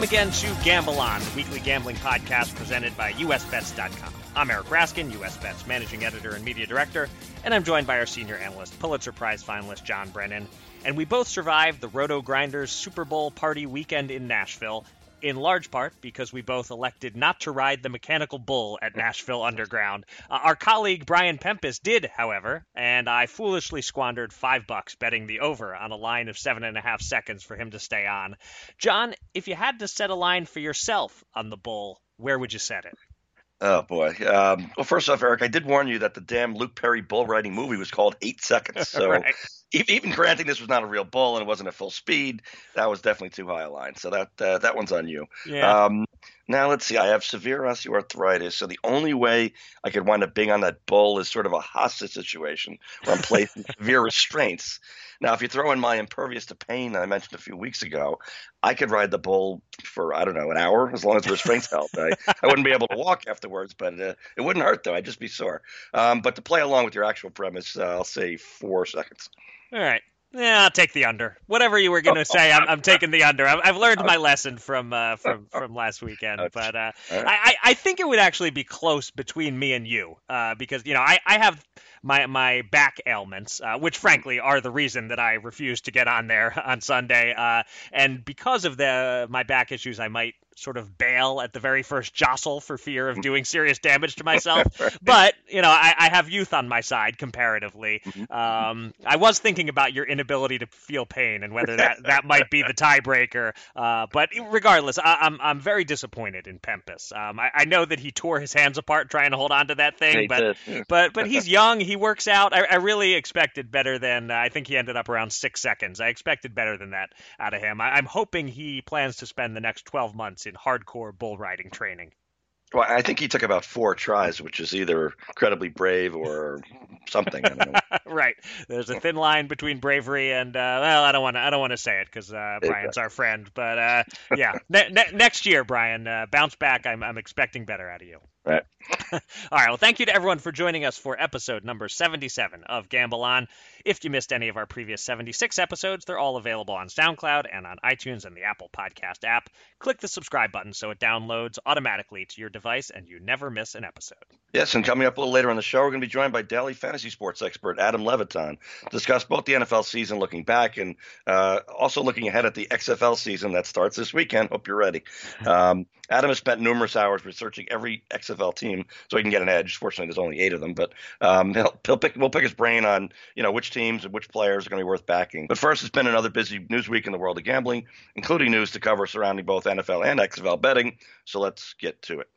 Welcome again to Gamble On, the weekly gambling podcast presented by USBets.com. I'm Eric Raskin, USBets managing editor and media director, and I'm joined by our senior analyst, Pulitzer Prize finalist John Brennan. And we both survived the Roto Grinders Super Bowl party weekend in Nashville in large part because we both elected not to ride the mechanical bull at Nashville Underground. Uh, our colleague Brian Pempis did, however, and I foolishly squandered five bucks betting the over on a line of seven and a half seconds for him to stay on. John, if you had to set a line for yourself on the bull, where would you set it? Oh boy. Um, well, first off, Eric, I did warn you that the damn Luke Perry bull riding movie was called Eight Seconds. So right. Even granting this was not a real bull and it wasn't at full speed, that was definitely too high a line. So that uh, that one's on you. Yeah. Um, now let's see. I have severe osteoarthritis, so the only way I could wind up being on that bull is sort of a hostage situation where I'm placing severe restraints. Now, if you throw in my impervious to pain that I mentioned a few weeks ago, I could ride the bull for I don't know an hour as long as the restraints held. I, I wouldn't be able to walk afterwards, but uh, it wouldn't hurt though. I'd just be sore. Um, but to play along with your actual premise, uh, I'll say four seconds. All right. Yeah, I'll take the under. Whatever you were going to say, I'm, I'm taking the under. I've, I've learned my lesson from uh, from from last weekend, but uh, I, I think it would actually be close between me and you uh, because you know I, I have my my back ailments, uh, which frankly are the reason that I refused to get on there on Sunday, uh, and because of the my back issues, I might sort of bail at the very first jostle for fear of doing serious damage to myself. But you know, I, I have youth on my side comparatively. Um, I was thinking about your inability to feel pain and whether that, that might be the tiebreaker. Uh, but regardless, I, I'm I'm very disappointed in Pempis. Um, I, I know that he tore his hands apart trying to hold on to that thing, He but did, but but he's young. He works out. I, I really expected better than. Uh, I think he ended up around six seconds. I expected better than that out of him. I, I'm hoping he plans to spend the next 12 months in hardcore bull riding training. Well, I think he took about four tries, which is either incredibly brave or something. I don't know. right. There's a thin line between bravery and uh, well, I don't want to. I don't want to say it because uh, Brian's our friend. But uh, yeah, ne- ne- next year, Brian, uh, bounce back. I'm, I'm expecting better out of you. Right. All right. Well, thank you to everyone for joining us for episode number 77 of Gamble On. If you missed any of our previous 76 episodes, they're all available on SoundCloud and on iTunes and the Apple Podcast app. Click the subscribe button so it downloads automatically to your device and you never miss an episode. Yes, and coming up a little later on the show, we're going to be joined by daily fantasy sports expert Adam Levitan to discuss both the NFL season looking back and uh, also looking ahead at the XFL season that starts this weekend. Hope you're ready. Um, Adam has spent numerous hours researching every XFL team so he can get an edge. Fortunately, there's only eight of them, but um, he'll, he'll pick, we'll pick his brain on you know which teams and which players are going to be worth backing. But first, it's been another busy news week in the world of gambling, including news to cover surrounding both NFL and XFL betting. So let's get to it.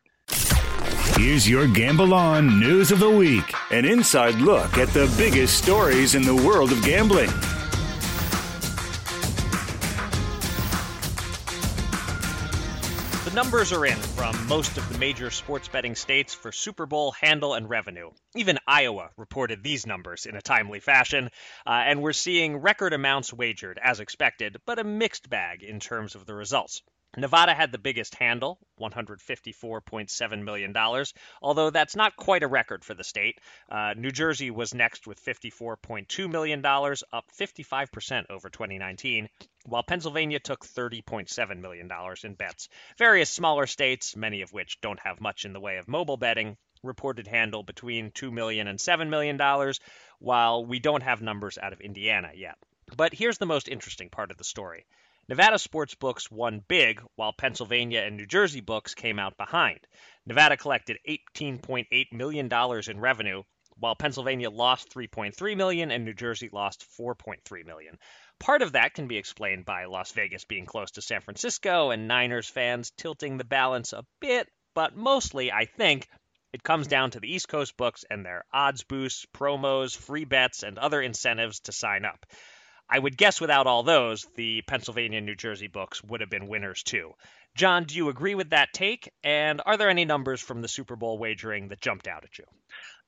Here's your Gamble On News of the Week an inside look at the biggest stories in the world of gambling. The numbers are in from most of the major sports betting states for Super Bowl handle and revenue. Even Iowa reported these numbers in a timely fashion, uh, and we're seeing record amounts wagered as expected, but a mixed bag in terms of the results. Nevada had the biggest handle, $154.7 million, although that's not quite a record for the state. Uh, New Jersey was next with $54.2 million, up 55% over 2019, while Pennsylvania took $30.7 million in bets. Various smaller states, many of which don't have much in the way of mobile betting, reported handle between $2 million and $7 million, while we don't have numbers out of Indiana yet. But here's the most interesting part of the story. Nevada sports books won big, while Pennsylvania and New Jersey books came out behind. Nevada collected $18.8 million in revenue, while Pennsylvania lost 3.3 million and New Jersey lost 4.3 million. Part of that can be explained by Las Vegas being close to San Francisco and Niners fans tilting the balance a bit, but mostly, I think, it comes down to the East Coast books and their odds boosts, promos, free bets, and other incentives to sign up. I would guess without all those, the Pennsylvania New Jersey books would have been winners too. John, do you agree with that take? And are there any numbers from the Super Bowl wagering that jumped out at you?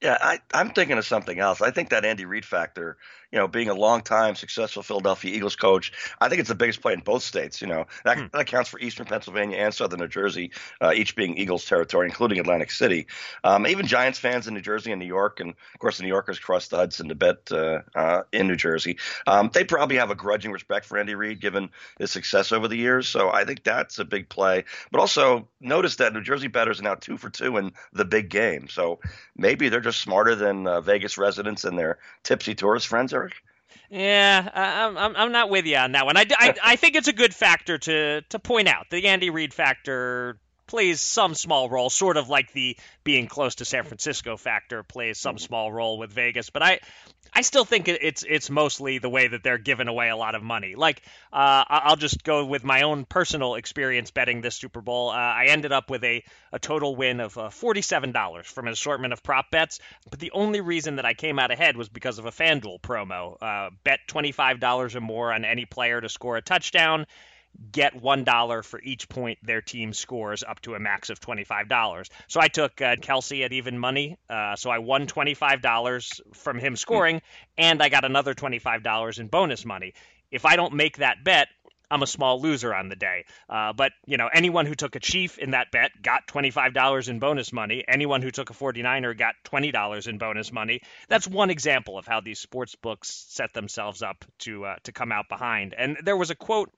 Yeah, I, I'm thinking of something else. I think that Andy Reid factor, you know, being a long-time successful Philadelphia Eagles coach, I think it's the biggest play in both states. You know, that, hmm. that counts for Eastern Pennsylvania and Southern New Jersey, uh, each being Eagles territory, including Atlantic City. Um, even Giants fans in New Jersey and New York, and of course the New Yorkers crossed the Hudson to bet uh, uh, in New Jersey. Um, they probably have a grudging respect for Andy Reid given his success over the years. So I think that's a big play. But also notice that New Jersey bettors are now two for two in the big game. So maybe they're just smarter than uh, Vegas residents and their tipsy tourist friends, Eric? Yeah, I'm, I'm, I'm not with you on that one. I, I, I think it's a good factor to, to point out. The Andy Reid factor plays some small role, sort of like the being close to San Francisco factor plays some mm-hmm. small role with Vegas. But I, I still think it's it's mostly the way that they're giving away a lot of money. Like uh, I'll just go with my own personal experience betting this Super Bowl. Uh, I ended up with a, a total win of uh, forty-seven dollars from an assortment of prop bets. But the only reason that I came out ahead was because of a FanDuel promo. Uh, bet twenty-five dollars or more on any player to score a touchdown get $1 for each point their team scores up to a max of $25. So I took uh, Kelce at even money. Uh, so I won $25 from him scoring, and I got another $25 in bonus money. If I don't make that bet, I'm a small loser on the day. Uh, but, you know, anyone who took a Chief in that bet got $25 in bonus money. Anyone who took a 49er got $20 in bonus money. That's one example of how these sports books set themselves up to uh, to come out behind. And there was a quote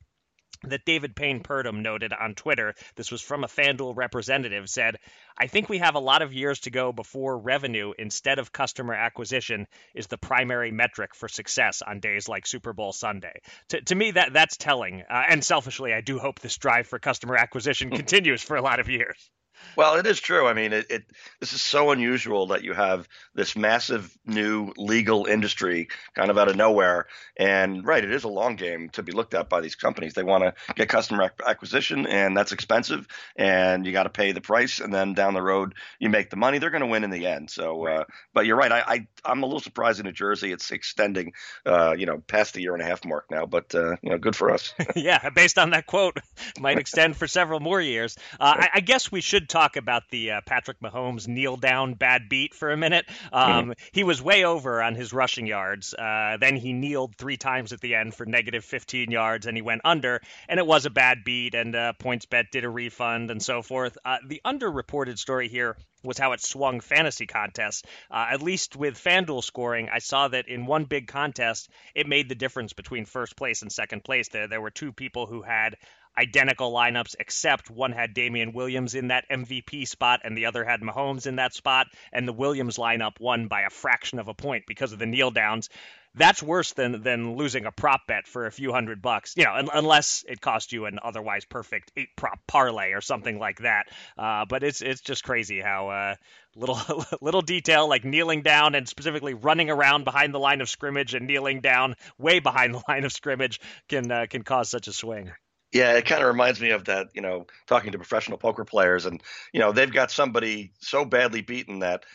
that David Payne Purdum noted on Twitter. This was from a FanDuel representative said, I think we have a lot of years to go before revenue instead of customer acquisition is the primary metric for success on days like Super Bowl Sunday. To, to me, that that's telling. Uh, and selfishly, I do hope this drive for customer acquisition continues for a lot of years. Well, it is true. I mean, it, it, this is so unusual that you have this massive new legal industry kind of out of nowhere. And right, it is a long game to be looked at by these companies. They want to get customer acquisition, and that's expensive, and you got to pay the price, and then down the road you make the money. They're going to win in the end. So, uh, but you're right. I, I am a little surprised in New Jersey it's extending, uh, you know, past the year and a half mark now. But uh, you know, good for us. yeah, based on that quote, might extend for several more years. Uh, I, I guess we should talk about the uh, Patrick Mahomes kneel down bad beat for a minute. Um, mm-hmm. He was way over on his rushing yards. Uh, then he kneeled three times at the end for negative 15 yards, and he went under. And it was a bad beat, and uh, PointsBet did a refund and so forth. Uh, the underreported story here was how it swung fantasy contests. Uh, at least with FanDuel scoring, I saw that in one big contest, it made the difference between first place and second place. There, there were two people who had identical lineups, except one had Damien Williams in that MVP spot and the other had Mahomes in that spot. And the Williams lineup won by a fraction of a point because of the kneel downs. That's worse than than losing a prop bet for a few hundred bucks, you know, un- unless it cost you an otherwise perfect eight prop parlay or something like that. Uh, but it's it's just crazy how uh, little little detail like kneeling down and specifically running around behind the line of scrimmage and kneeling down way behind the line of scrimmage can uh, can cause such a swing. Yeah, it kind of reminds me of that, you know, talking to professional poker players and, you know, they've got somebody so badly beaten that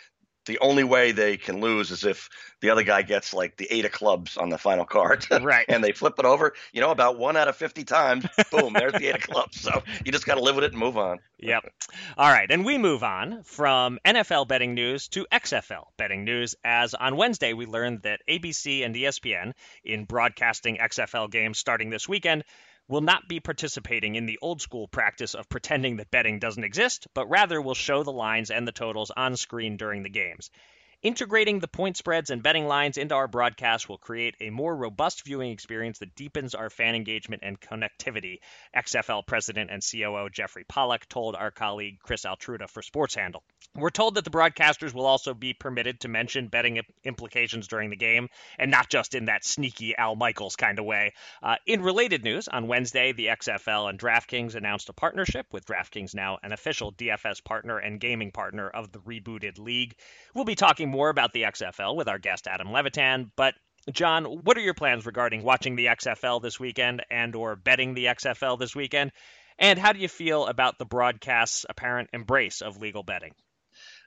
the only way they can lose is if the other guy gets like the eight of clubs on the final card. right. and they flip it over. You know, about one out of 50 times, boom, there's the eight of clubs. So you just got to live with it and move on. Yep. All right. And we move on from NFL betting news to XFL betting news, as on Wednesday we learned that ABC and ESPN, in broadcasting XFL games starting this weekend, will not be participating in the old school practice of pretending that betting doesn't exist, but rather will show the lines and the totals on screen during the games. Integrating the point spreads and betting lines into our broadcast will create a more robust viewing experience that deepens our fan engagement and connectivity, XFL president and COO Jeffrey Pollack told our colleague Chris Altruda for Sports Handle. We're told that the broadcasters will also be permitted to mention betting implications during the game, and not just in that sneaky Al Michaels kind of way. Uh, in related news, on Wednesday, the XFL and DraftKings announced a partnership, with DraftKings now an official DFS partner and gaming partner of the rebooted league. We'll be talking more about the XFL with our guest Adam Levitan, but John, what are your plans regarding watching the XFL this weekend and or betting the XFL this weekend? And how do you feel about the broadcast's apparent embrace of legal betting?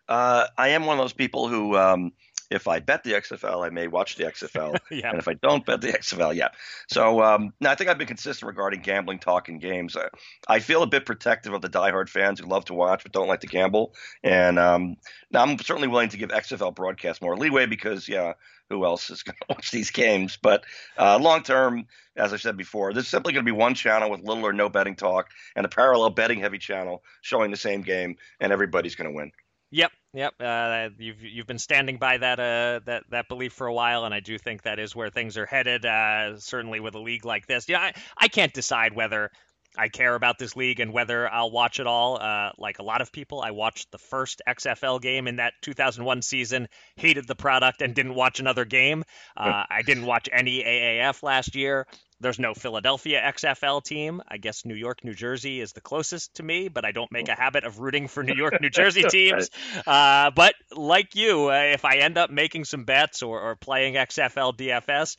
Uh, I am one of those people who, um, if I bet the XFL, I may watch the XFL, yeah. and if I don't bet the XFL, yeah. So um, now I think I've been consistent regarding gambling talk in games. Uh, I feel a bit protective of the diehard fans who love to watch but don't like to gamble, and um, now I'm certainly willing to give XFL broadcast more leeway because, yeah, who else is going to watch these games? But uh, long term, as I said before, there's simply going to be one channel with little or no betting talk, and a parallel betting heavy channel showing the same game, and everybody's going to win. Yep, yep. Uh, you've you've been standing by that uh, that that belief for a while, and I do think that is where things are headed. Uh, certainly with a league like this, yeah, I, I can't decide whether I care about this league and whether I'll watch it all. Uh, like a lot of people, I watched the first XFL game in that 2001 season, hated the product, and didn't watch another game. Uh, I didn't watch any AAF last year. There's no Philadelphia XFL team. I guess New York, New Jersey is the closest to me, but I don't make a habit of rooting for New York, New Jersey teams. Uh, but like you, uh, if I end up making some bets or, or playing XFL DFS,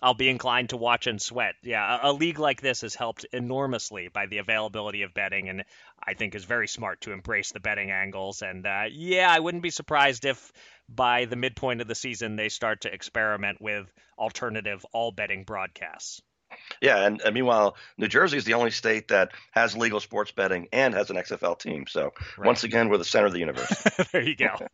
I'll be inclined to watch and sweat. Yeah, a, a, league like this has helped enormously by the availability of betting, and I think is very smart to embrace the betting angles. And uh, yeah, I wouldn't be surprised if by the midpoint of the season they start to experiment with alternative all betting broadcasts. Yeah, and, and, meanwhile, New Jersey is the only state that has legal sports betting and has an XFL team. So right. once again, we're the center of the universe. there you go.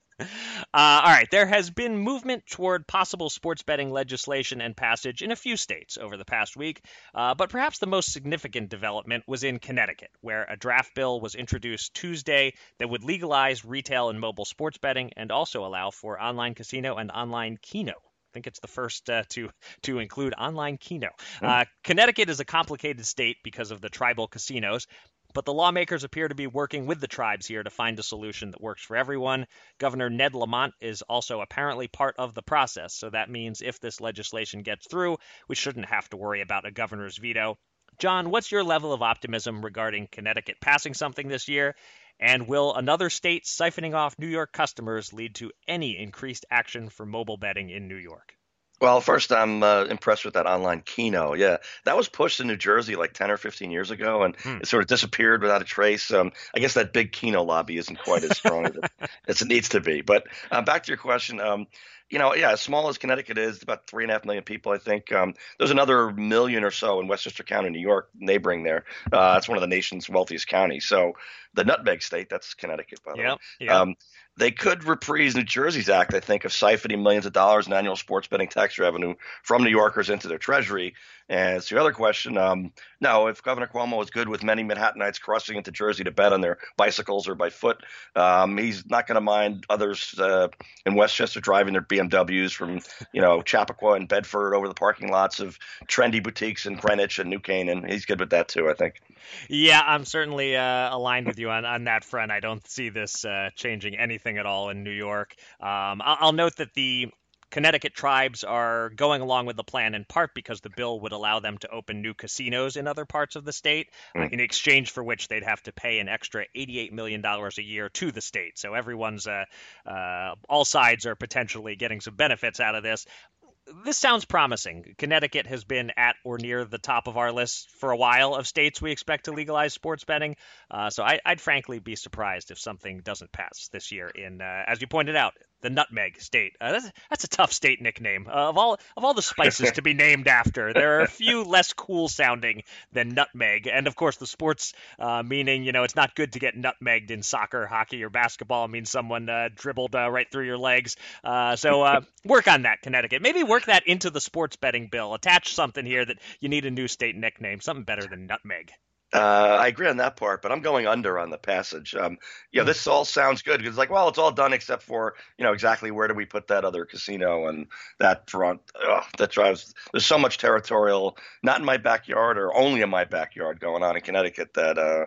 Uh, all right, there has been movement toward possible sports betting legislation and passage in a few states over the past week, uh, but perhaps the most significant development was in Connecticut, where a draft bill was introduced Tuesday that would legalize retail and mobile sports betting and also allow for online casino and online keno think it's the first uh, to to include online keno. Mm. Uh, Connecticut is a complicated state because of the tribal casinos, but the lawmakers appear to be working with the tribes here to find a solution that works for everyone. Governor Ned Lamont is also apparently part of the process, so that means if this legislation gets through, we shouldn't have to worry about a governor's veto. John, what's your level of optimism regarding Connecticut passing something this year? And will another state siphoning off New York customers lead to any increased action for mobile betting in New York? Well, first, I'm uh, impressed with that online Keno. Yeah, that was pushed in New Jersey like 10 or 15 years ago, and hmm. it sort of disappeared without a trace. Um, I guess that big Keno lobby isn't quite as strong as, it, as, it, needs to be. But uh, back to your question. Um, you know, yeah, as small as Connecticut is, about three and a half million people, I think. Um, there's another million or so in Westchester County, New York, neighboring there. Uh, that's one of the nation's wealthiest counties. So the nutmeg state, that's Connecticut, by the yep, way. Yep. Um, they could reprise New Jersey's act, I think, of siphoning millions of dollars in annual sports betting tax revenue from New Yorkers into their treasury. And it's the other question. Um, no, if Governor Cuomo is good with many Manhattanites crossing into Jersey to bet on their bicycles or by foot, um, he's not going to mind others uh, in Westchester driving their BMWs from, you know, Chappaqua and Bedford over the parking lots of trendy boutiques in Greenwich and New Canaan. He's good with that too, I think. Yeah, I'm certainly uh, aligned with you on, on that front. I don't see this uh, changing anything at all in New York. Um, I'll, I'll note that the Connecticut tribes are going along with the plan in part because the bill would allow them to open new casinos in other parts of the state, mm. in exchange for which they'd have to pay an extra $88 million a year to the state. So everyone's, uh, uh, all sides are potentially getting some benefits out of this this sounds promising. Connecticut has been at or near the top of our list for a while of states we expect to legalize sports betting. Uh, so I, would frankly be surprised if something doesn't pass this year in, uh, as you pointed out, the Nutmeg State. Uh, that's, that's, a tough state nickname. Uh, of all of all the spices to be named after, there are a few less cool sounding than nutmeg. And of course, the sports uh, meaning, you know, it's not good to get nutmegged in soccer, hockey, or basketball. It means someone uh, dribbled uh, right through your legs. Uh, so work on that, Connecticut. Maybe work that into the sports betting bill. Attach something here that you need a new state nickname, something better than nutmeg. Uh, I agree on that part, but I'm going under on the passage. Um, yeah, this all sounds good because, like, well, it's all done except for you know exactly where do we put that other casino and that front. Ugh, that drives. There's so much territorial, not in my backyard or only in my backyard, going on in Connecticut that uh,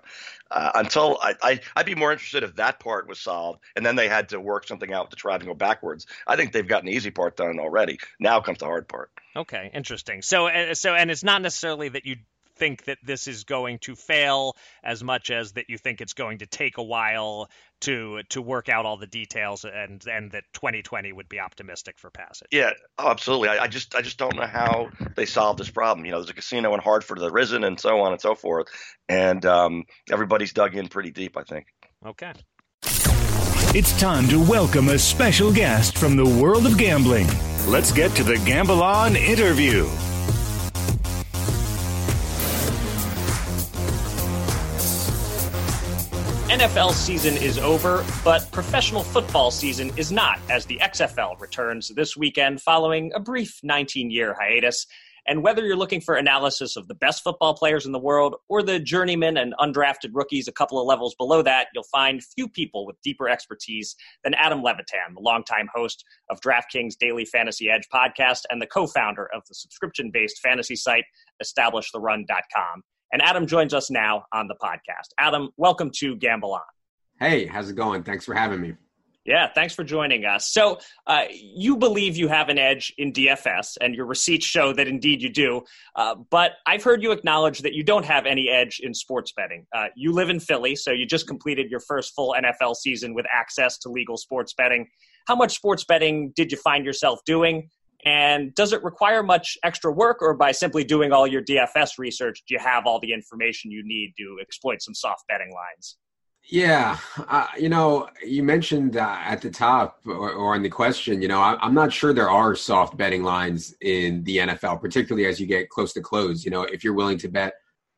uh, until I, I I'd be more interested if that part was solved and then they had to work something out to try and go backwards. I think they've gotten the easy part done already. Now comes the hard part. Okay, interesting. So, uh, so, and it's not necessarily that you think that this is going to fail as much as that you think it's going to take a while to to work out all the details and and that 2020 would be optimistic for passage. Yeah, oh, absolutely. I, I, just I just don't know how they solve this problem. You know, there's a casino in Hartford, the Risen, and so on and so forth, and um, everybody's dug in pretty deep. I think. Okay. It's time to welcome a special guest from the world of gambling. Let's get to the Gamble On interview. NFL season is over, but professional football season is not, as the XFL returns this weekend following a brief 19 year hiatus. And whether you're looking for analysis of the best football players in the world or the journeymen and undrafted rookies a couple of levels below that, you'll find few people with deeper expertise than Adam Levitan, the longtime host of DraftKings Daily Fantasy Edge podcast and the co founder of the subscription based fantasy site EstablishTheRun.com. And Adam joins us now on the podcast. Adam, welcome to Gamble On. Hey, how's it going? Thanks for having me. Yeah, thanks for joining us. So, uh, you believe you have an edge in DFS, and your receipts show that indeed you do. Uh, but I've heard you acknowledge that you don't have any edge in sports betting. Uh, you live in Philly, so you just completed your first full NFL season with access to legal sports betting. How much sports betting did you find yourself doing? And does it require much extra work, or by simply doing all your DFS research, do you have all the information you need to exploit some soft betting lines? Yeah, uh, you know, you mentioned uh, at the top or, or on the question, you know, I, am not sure there are soft betting lines in the NFL, particularly as you get close to close. You know, if you're willing to bet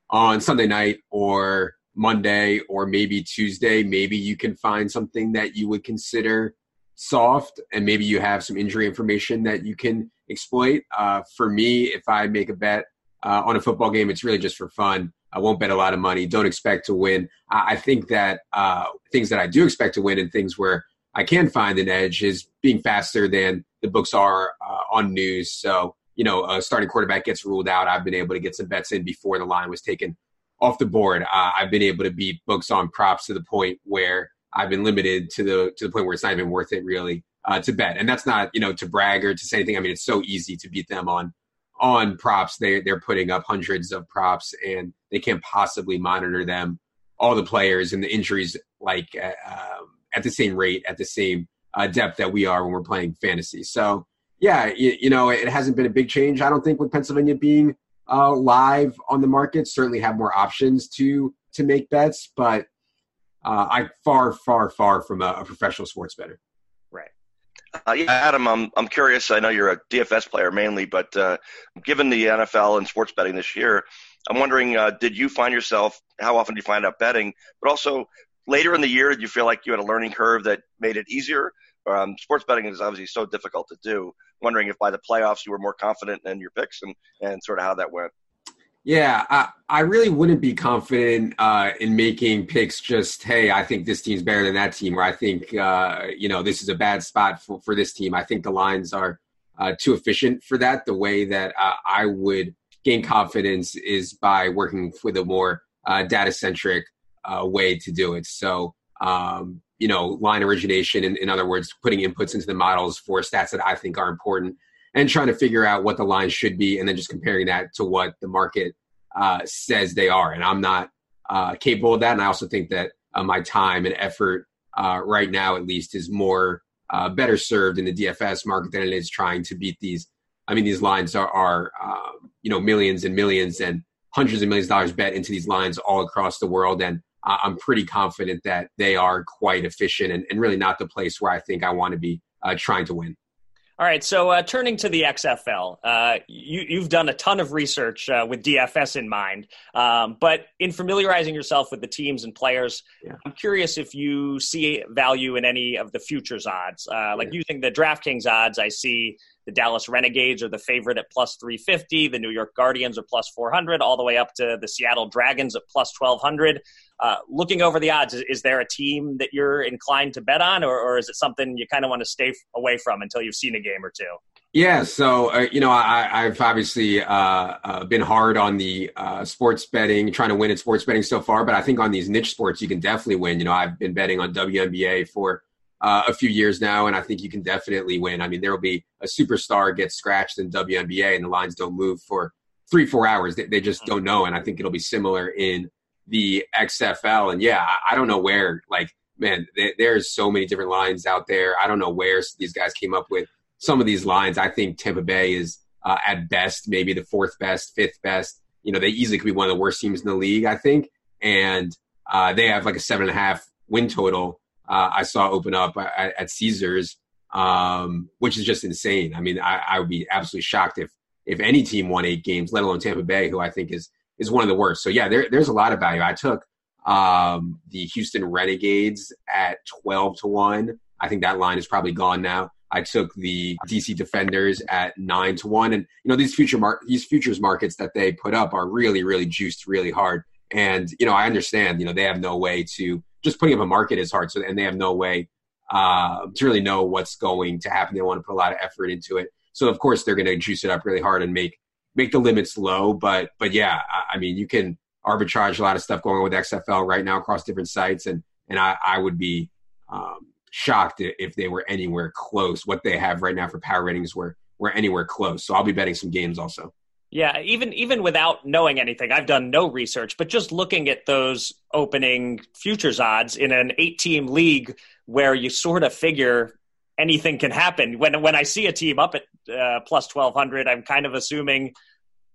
on Sunday night or Monday or maybe Tuesday, maybe you can find something that you would consider soft and maybe you have some injury information that you can exploit. Uh, for me, if I make a bet uh, on a football game, it's really just for fun. I won't bet a lot of money. Don't expect to win. I, I think that uh, things that I do expect to win and things where I can find an edge is being faster than the books are uh, on news. So, you know, a starting quarterback gets ruled out. I've been able to get some bets in before the line was taken off the board. Uh, I've been able to beat books on props to the point where I've been limited to the to the point where it's not even worth it really uh, to bet. And that's not you know to brag or to say anything. I mean, it's so easy to beat them on on props. They they're putting up hundreds of props and they can't possibly monitor them, all the players and the injuries like uh, um, at the same rate at the same uh, depth that we are when we're playing fantasy. So yeah, you, you, know it hasn't been a big change. I don't think with Pennsylvania being uh, live on the market, certainly have more options to to make bets, but uh, I far, far, far from a, a professional sports bettor. Right. Uh, yeah, Adam, I'm I'm curious. I know you're a DFS player mainly, but uh, given the NFL and sports betting this year, I'm wondering, uh, did you find yourself? How often do you find out betting? But also later in the year, did you feel like you had a learning curve that made it easier? Um, sports betting is obviously so difficult to do. Wondering if by the playoffs you were more confident in your picks and and sort of how that went. Yeah, I, I really wouldn't be confident uh, in making picks just, hey, I think this team's better than that team, or I think, uh, you know, this is a bad spot for, for this team. I think the lines are uh, too efficient for that. The way that uh, I would gain confidence is by working with a more uh, data centric uh, way to do it. So, um, you know, line origination, in, in other words, putting inputs into the models for stats that I think are important and trying to figure out what the line should be and then just comparing that to what the market uh, says they are. And I'm not uh, capable of that. And I also think that uh, my time and effort uh, right now, at least, is more uh, better served in the DFS market than it is trying to beat these. I mean, these lines are, are um, you know, millions and millions and hundreds of millions of dollars bet into these lines all across the world. And I'm pretty confident that they are quite efficient and, and really not the place where I think I want to be trying to win. All right, so uh, turning to the XFL, uh, you, have done a ton of research uh, with DFS in mind, um, but in familiarizing yourself with the teams and players, yeah. I'm curious if you see value in any of the futures odds. Uh, like yeah. using the DraftKings odds, I see the Dallas Renegades are the favorite at plus 350, the New York Guardians are plus 400, all the way up to the Seattle Dragons at plus 1200. Uh, looking over the odds, is, is, there a team that you're inclined to bet on, or, or is it something you kind of want to stay away from until you've seen a game or two? Yeah, so uh, you know, I, have obviously uh, uh, been hard on the uh, sports betting, trying to win at sports betting so far. But I think on these niche sports, you can definitely win. You know, I've been betting on WNBA for uh, a few years now, and I think you can definitely win. I mean, there will be a superstar gets scratched in WNBA, and the lines don't move for three, four hours. They, they just don't know, and I think it'll be similar in the XFL. And yeah, I don't know where like man, there's so many different lines out there. I don't know where these guys came up with some of these lines. I think Tampa Bay is uh, at best maybe the fourth best, fifth best. You know, they easily could be one of the worst teams in the league. I think, and uh, they have like a seven and a half win total. Uh, I saw open up at, at Caesars, um, which is just insane. I mean, I, I would be absolutely shocked if if any team won eight games, let alone Tampa Bay, who I think is is one of the worst. So yeah, there, there's a lot of value. I took um, the Houston Renegades at 12 to 1. I think that line is probably gone now. I took the DC Defenders at nine to one, and you know these future mar- these futures markets that they put up are really really juiced really hard. And you know I understand you know they have no way to just putting up a market is hard, so and they have no way uh, to really know what's going to happen. They want to put a lot of effort into it, so of course they're going to juice it up really hard and make make the limits low. But but yeah, I, I mean you can arbitrage a lot of stuff going on with XFL right now across different sites, and and I, I would be um, shocked if they were anywhere close. What they have right now for power ratings were were anywhere close. So I'll be betting some games also. Yeah, even even without knowing anything, I've done no research, but just looking at those opening futures odds in an eight-team league where you sort of figure anything can happen. When when I see a team up at uh, plus twelve hundred, I'm kind of assuming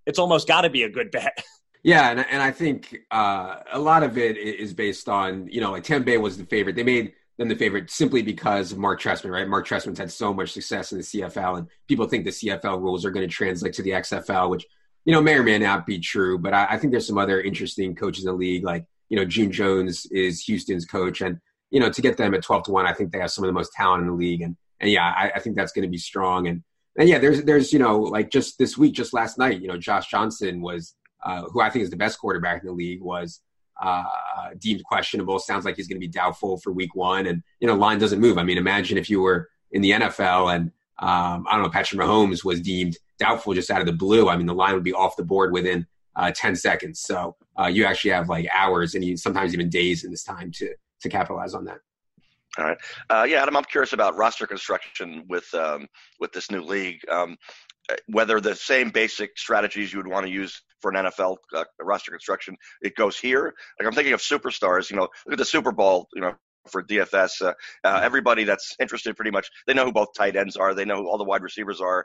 it's almost got to be a good bet. Yeah, and and I think uh, a lot of it is based on you know like Bay was the favorite. They made them the favorite simply because of Marc Trestman, right? Marc Trestman's had so much success in the CFL, and people think the CFL rules are going to translate to the XFL, which you know may or may not be true. But I, I think there's some other interesting coaches in the league, like you know June Jones is Houston's coach, and you know to get them at twelve to one, I think they have some of the most talent in the league, and and yeah, I, I think that's going to be strong. And and yeah, there's there's you know like just this week, just last night, you know Josh Johnson was uh, who I think is the best quarterback in the league, was uh, deemed questionable. Sounds like he's going to be doubtful for week one. And, you know, line doesn't move. I mean, imagine if you were in the NFL and, um, I don't know, Patrick Mahomes was deemed doubtful just out of the blue. I mean, the line would be off the board within uh, 10 seconds. So uh, you actually have like hours and you, sometimes even days in this time to, to capitalize on that. All right. Uh, yeah, Adam, I'm curious about roster construction with um, with this new league. Um, whether the same basic strategies you would want to use for an NFL uh, roster construction, it goes here. Like I'm thinking of superstars. You know, look at the Super Bowl. You know, for DFS, uh, uh, mm-hmm. everybody that's interested, pretty much, they know who both tight ends are. They know who all the wide receivers are.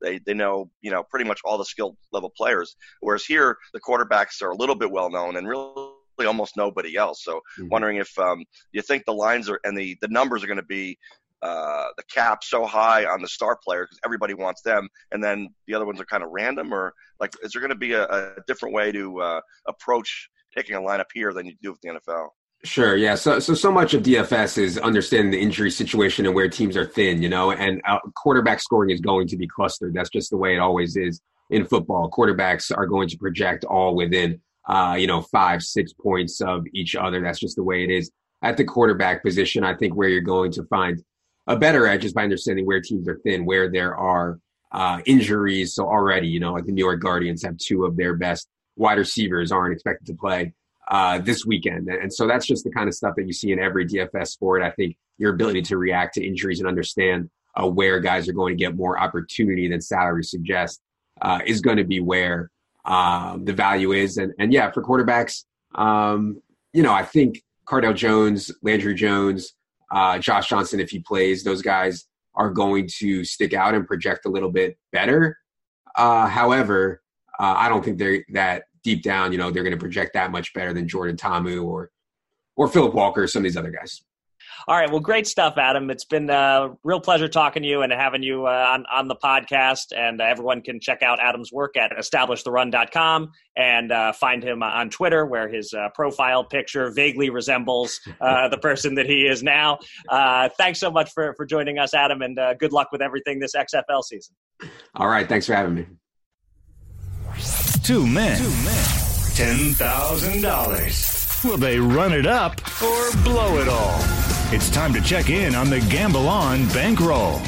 They they know you know pretty much all the skill level players. Whereas here, the quarterbacks are a little bit well known and really almost nobody else. So mm-hmm. wondering if um, you think the lines are and the the numbers are going to be uh, the cap so high on the star player because everybody wants them, and then the other ones are kind of random, or like is there going to be a, a, different way to uh, approach taking a lineup here than you do with the NFL? Sure. Yeah. So, so, so much of DFS is understanding the injury situation and where teams are thin, you know, and uh, quarterback scoring is going to be clustered. That's just the way it always is in football. Quarterbacks are going to project all within, uh, you know, five, six points of each other. That's just the way it is at the quarterback position. I think where you're going to find a better edge is by understanding where teams are thin, where there are uh, injuries. So already, you know, like the New York Guardians have two of their best wide receivers aren't expected to play uh, this weekend. And so that's just the kind of stuff that you see in every DFS sport. I think your ability to react to injuries and understand uh, where guys are going to get more opportunity than salary suggests uh, is going to be where um, the value is. And, and yeah, for quarterbacks, um, you know, I think Cardale Jones, Landry Jones, uh, Josh Johnson, if he plays, those guys are going to stick out and project a little bit better. Uh, however, uh, I don't think they're that deep down, you know, they're going to project that much better than Jordan Ta'amu or or Philip Walker, or some of these other guys. All right. Well, great stuff, Adam. It's been a real pleasure talking to you and having you uh, on, on the podcast. And uh, everyone can check out Adam's work at establishtherun.com and uh, find him on Twitter, where his uh, profile picture vaguely resembles uh, the person that he is now. Uh, thanks so much for, for joining us, Adam, and good luck with everything this XFL season. All right. Thanks for having me. Two men. Two men. $10,000. Will they run it up or blow it all? It's time to check in on the Gamble On bankroll.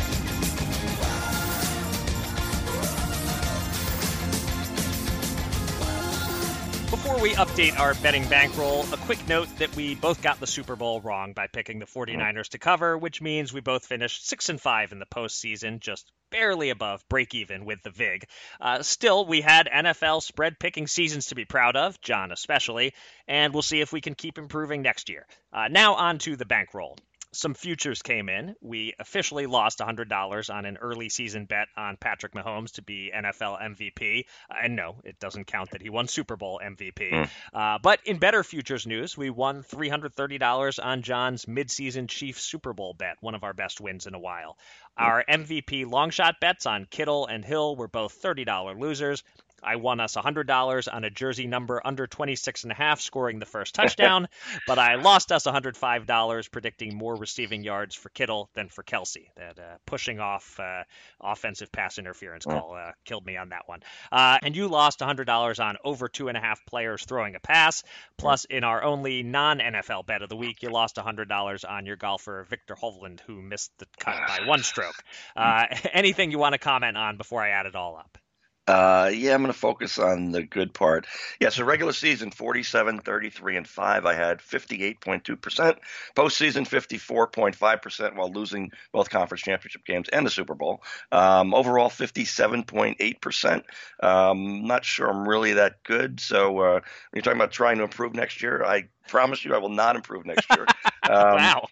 We update our betting bankroll, a quick note that we both got the Super Bowl wrong by picking the 49ers to cover, which means we both finished 6 and 5 in the postseason, just barely above break even with the VIG. Uh, still, we had NFL spread picking seasons to be proud of, John especially, and we'll see if we can keep improving next year. Uh, now on to the bankroll some futures came in. We officially lost $100 on an early season bet on Patrick Mahomes to be NFL MVP. Uh, and no, it doesn't count that he won Super Bowl MVP. Mm. Uh, but in better futures news, we won $330 on John's midseason Chiefs Super Bowl bet, one of our best wins in a while. Mm. Our MVP long shot bets on Kittle and Hill were both $30 losers. I won us $100 on a jersey number under 26 and a half scoring the first touchdown, but I lost us $105 predicting more receiving yards for Kittle than for Kelce. That uh, pushing off uh, offensive pass interference call uh, killed me on that one. Uh, and you lost $100 on over two and a half players throwing a pass. Plus, in our only non NFL bet of the week, you lost $100 on your golfer Viktor Hovland, who missed the cut by one stroke. Uh, anything you want to comment on before I add it all up? Uh, yeah, I'm going to focus on the good part. Yeah, so regular season 47, 33, and 5. I had 58.2%. Postseason 54.5% while losing both conference championship games and the Super Bowl. Um, overall 57.8%. Um, not sure I'm really that good. So uh, when you're talking about trying to improve next year, I promise you I will not improve next year. Um, wow.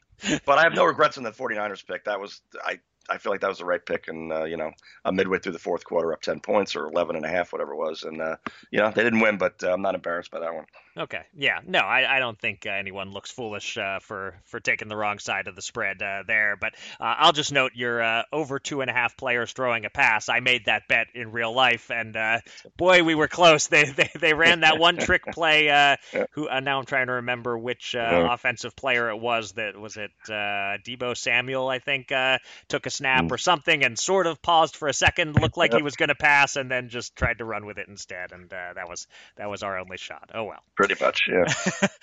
but I have no regrets in the 49ers pick. That was I I feel like that was the right pick. And, uh, you know, uh, midway through the fourth quarter, up 10 points or 11 and a half, whatever it was. And, uh, you know, they didn't win, but uh, I'm not embarrassed by that one. Okay. Yeah. No, I, I don't think uh, anyone looks foolish uh, for, for taking the wrong side of the spread there. But I'll just note you're over two and a half players throwing a pass. I made that bet in real life. And, boy, we were close. They, they, they ran that one trick play. who Now I'm trying to remember which offensive player it was that was it Deebo Samuel, I think, took a snap mm. or something and sort of paused for a second, looked like he was going to pass, and then just tried to run with it instead. And uh, that was that was our only shot. Oh well. Pretty much, yeah.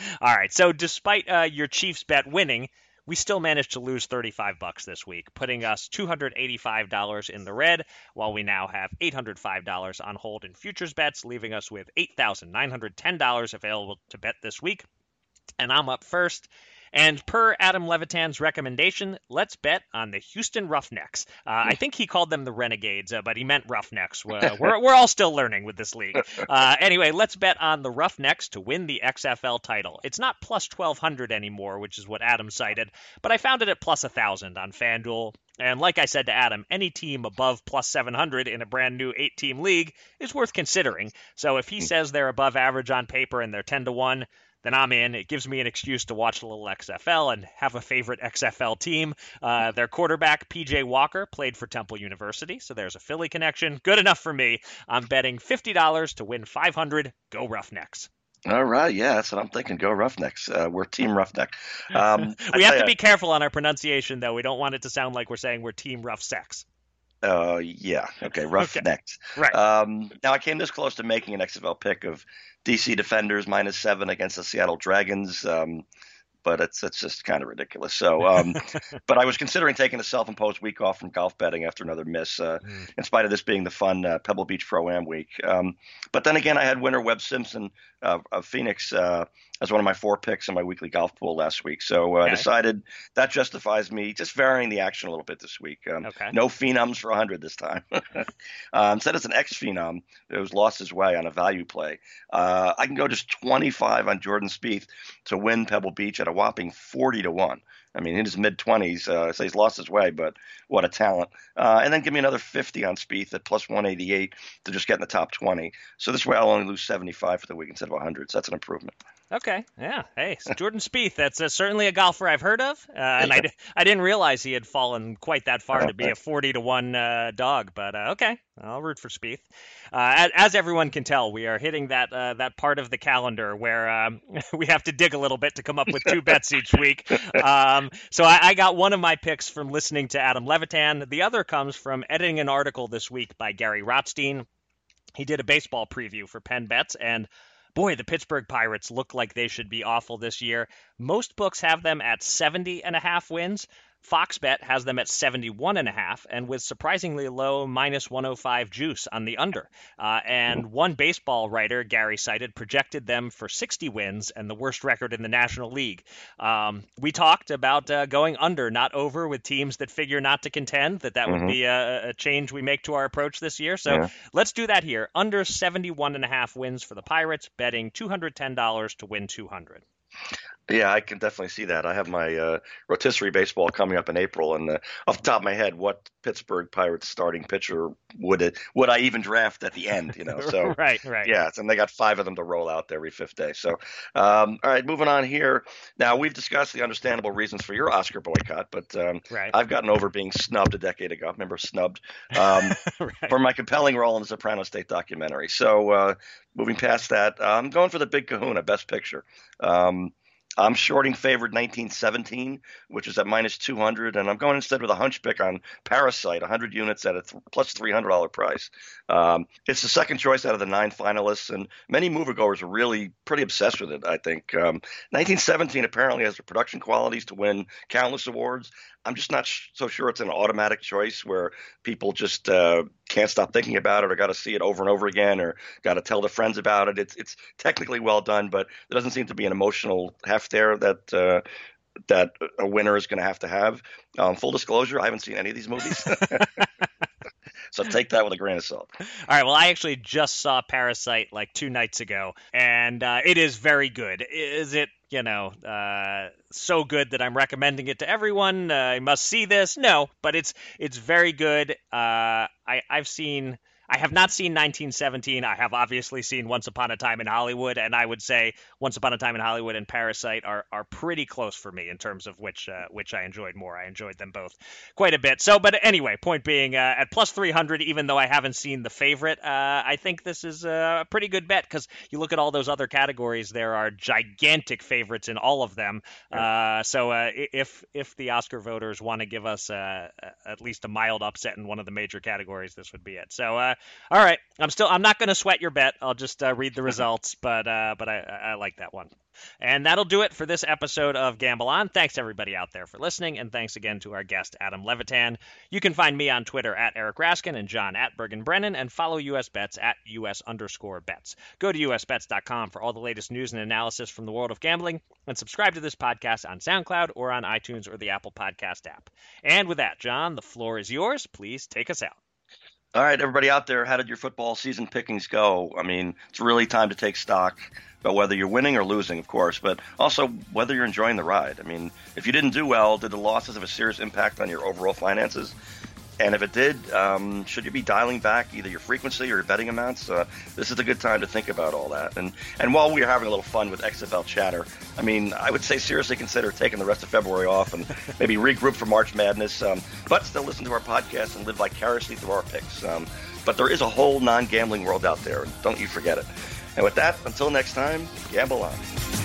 All right. So despite uh, your Chiefs bet winning, we still managed to lose 35 bucks this week, putting us $285 in the red, while we now have $805 on hold in futures bets, leaving us with $8,910 available to bet this week. And I'm up first. And per Adam Levitan's recommendation, let's bet on the Houston Roughnecks. Uh, I think he called them the Renegades, uh, but he meant Roughnecks. We're, we're, we're, all still learning with this league. Uh, anyway, let's bet on the Roughnecks to win the XFL title. It's not plus 1200 anymore, which is what Adam cited, but I found it at plus 1000 on FanDuel. And like I said to Adam, any team above plus 700 in a brand new eight team league is worth considering. So if he hmm. says they're above average on paper and they're 10 to 1, then I'm in. It gives me an excuse to watch a little XFL and have a favorite XFL team. Uh, their quarterback, PJ Walker, played for Temple University, so there's a Philly connection. Good enough for me. I'm betting $50 to win 500. Go Roughnecks. All right, yeah, that's what I'm thinking. Go Roughnecks. Uh, we're Team Roughneck. Um, we have to you, be careful on our pronunciation, though. We don't want it to sound like we're saying we're Team Rough Sex. Uh, yeah. Okay. Rough Okay. Right. Um, now I came this close to making an XFL pick of DC Defenders minus seven against the Seattle Dragons. Um, but it's it's just kind of ridiculous. So, um, but I was considering taking a self-imposed week off from golf betting after another miss, uh, mm. in spite of this being the fun uh, Pebble Beach Pro Am week. Um, but then again, I had winner Webb Simpson uh, of Phoenix uh, as one of my four picks in my weekly golf pool last week. So I uh, okay. decided that justifies me just varying the action a little bit this week. Um, okay. No phenoms for 100 this time. uh, instead, it's an ex phenom that was lost his way on a value play. Uh, I can go just 25 on Jordan Spieth to win Pebble Beach at a whopping 40 to 1. I mean, in his mid 20s, uh, so he's lost his way, but what a talent. Uh, and then give me another 50 on Spieth at plus 188 to just get in the top 20. So this way I'll only lose 75 for the week instead of 100. So that's an improvement. Okay, yeah. Hey, so Jordan Spieth, that's uh, certainly a golfer I've heard of, uh, and I, I didn't realize he had fallen quite that far to be a 40 to 1 uh, dog, but uh, okay, I'll root for Spieth. Uh, as, everyone can tell, we are hitting that uh, that part of the calendar where um, we have to dig a little bit to come up with two bets each week. Um, so I, I, got one of my picks from listening to Adam Levitan. The other comes from editing an article this week by Gary Rotstein. He did a baseball preview for Penn Bets, and boy, the Pittsburgh Pirates look like they should be awful this year. Most books have them at 70 and a half wins. Fox Bet has them at 71 and a half, and with surprisingly low minus 105 juice on the under. Uh, and one baseball writer, Gary cited, projected them for 60 wins and the worst record in the National League. Um, we talked about uh, going under, not over, with teams that figure not to contend. That that mm-hmm. would be a, a, change we make to our approach this year. So yeah. let's do that here. Under 71 and a half wins for the Pirates, betting $210 to win 200. Yeah, I can definitely see that. I have my uh, rotisserie baseball coming up in April, and uh, off the top of my head, what Pittsburgh Pirates starting pitcher would it would I even draft at the end? You know, so right, right, yeah, and they got five of them to roll out every fifth day. So, um, all right, moving on here. Now we've discussed the understandable reasons for your Oscar boycott, but um, right. I've gotten over being snubbed a decade ago. I remember snubbed um, right. for my compelling role in the Soprano State documentary. So, uh, moving past that, I'm going for the Big Kahuna Best Picture. Um, I'm shorting favored 1917, which is at minus 200, and I'm going instead with a hunch pick on Parasite, 100 units at a th- plus $300 price. Um, it's the second choice out of the nine finalists, and many moviegoers are really pretty obsessed with it. I think um, 1917 apparently has the production qualities to win countless awards. I'm just not sh- so sure it's an automatic choice where people just uh, can't stop thinking about it or got to see it over and over again or got to tell the friends about it. It's it's technically well done, but there doesn't seem to be an emotional heft there that uh, that a winner is going to have to have. Um, full disclosure, I haven't seen any of these movies. So take that with a grain of salt. All right. Well, I actually just saw Parasite like two nights ago, and uh, it is very good. Is it, you know, uh, so good that I'm recommending it to everyone? Uh, I must see this. No, but it's it's very good. Uh, I I've seen I have not seen 1917. I have obviously seen Once Upon a Time in Hollywood, and I would say Once Upon a Time in Hollywood and Parasite are, are pretty close for me in terms of which uh, which I enjoyed more. I enjoyed them both quite a bit. So, but anyway, point being, uh, at plus 300, even though I haven't seen the favorite, uh, I think this is a pretty good bet because you look at all those other categories, there are gigantic favorites in all of them. Uh, so, uh, if if the Oscar voters want to give us uh, at least a mild upset in one of the major categories, this would be it. So all right, I'm still I'm not going to sweat your bet. I'll just uh, read the results, but uh, but I, I like that one. And that'll do it for this episode of Gamble On. Thanks everybody out there for listening, and thanks again to our guest Adam Levitan. You can find me on Twitter at Eric Raskin and John at Bergen Brennan, and follow US Bets at US underscore bets. Go to usbets.com for all the latest news and analysis from the world of gambling, and subscribe to this podcast on SoundCloud or on iTunes or the Apple Podcast app. And with that, John, the floor is yours. Please take us out. All right, everybody out there, how did your football season pickings go? I mean, it's really time to take stock about whether you're winning or losing, of course, but also whether you're enjoying the ride. I mean, if you didn't do well, did the losses have a serious impact on your overall finances? And if it did, um, should you be dialing back either your frequency or your betting amounts? Uh, this is a good time to think about all that. And and while we are having a little fun with XFL chatter, I mean, I would say seriously consider taking the rest of February off and maybe regroup for March Madness, um, but still listen to our podcast and live vicariously through our picks. Um, but there is a whole non-gambling world out there, and don't you forget it. And with that, until next time, gamble on.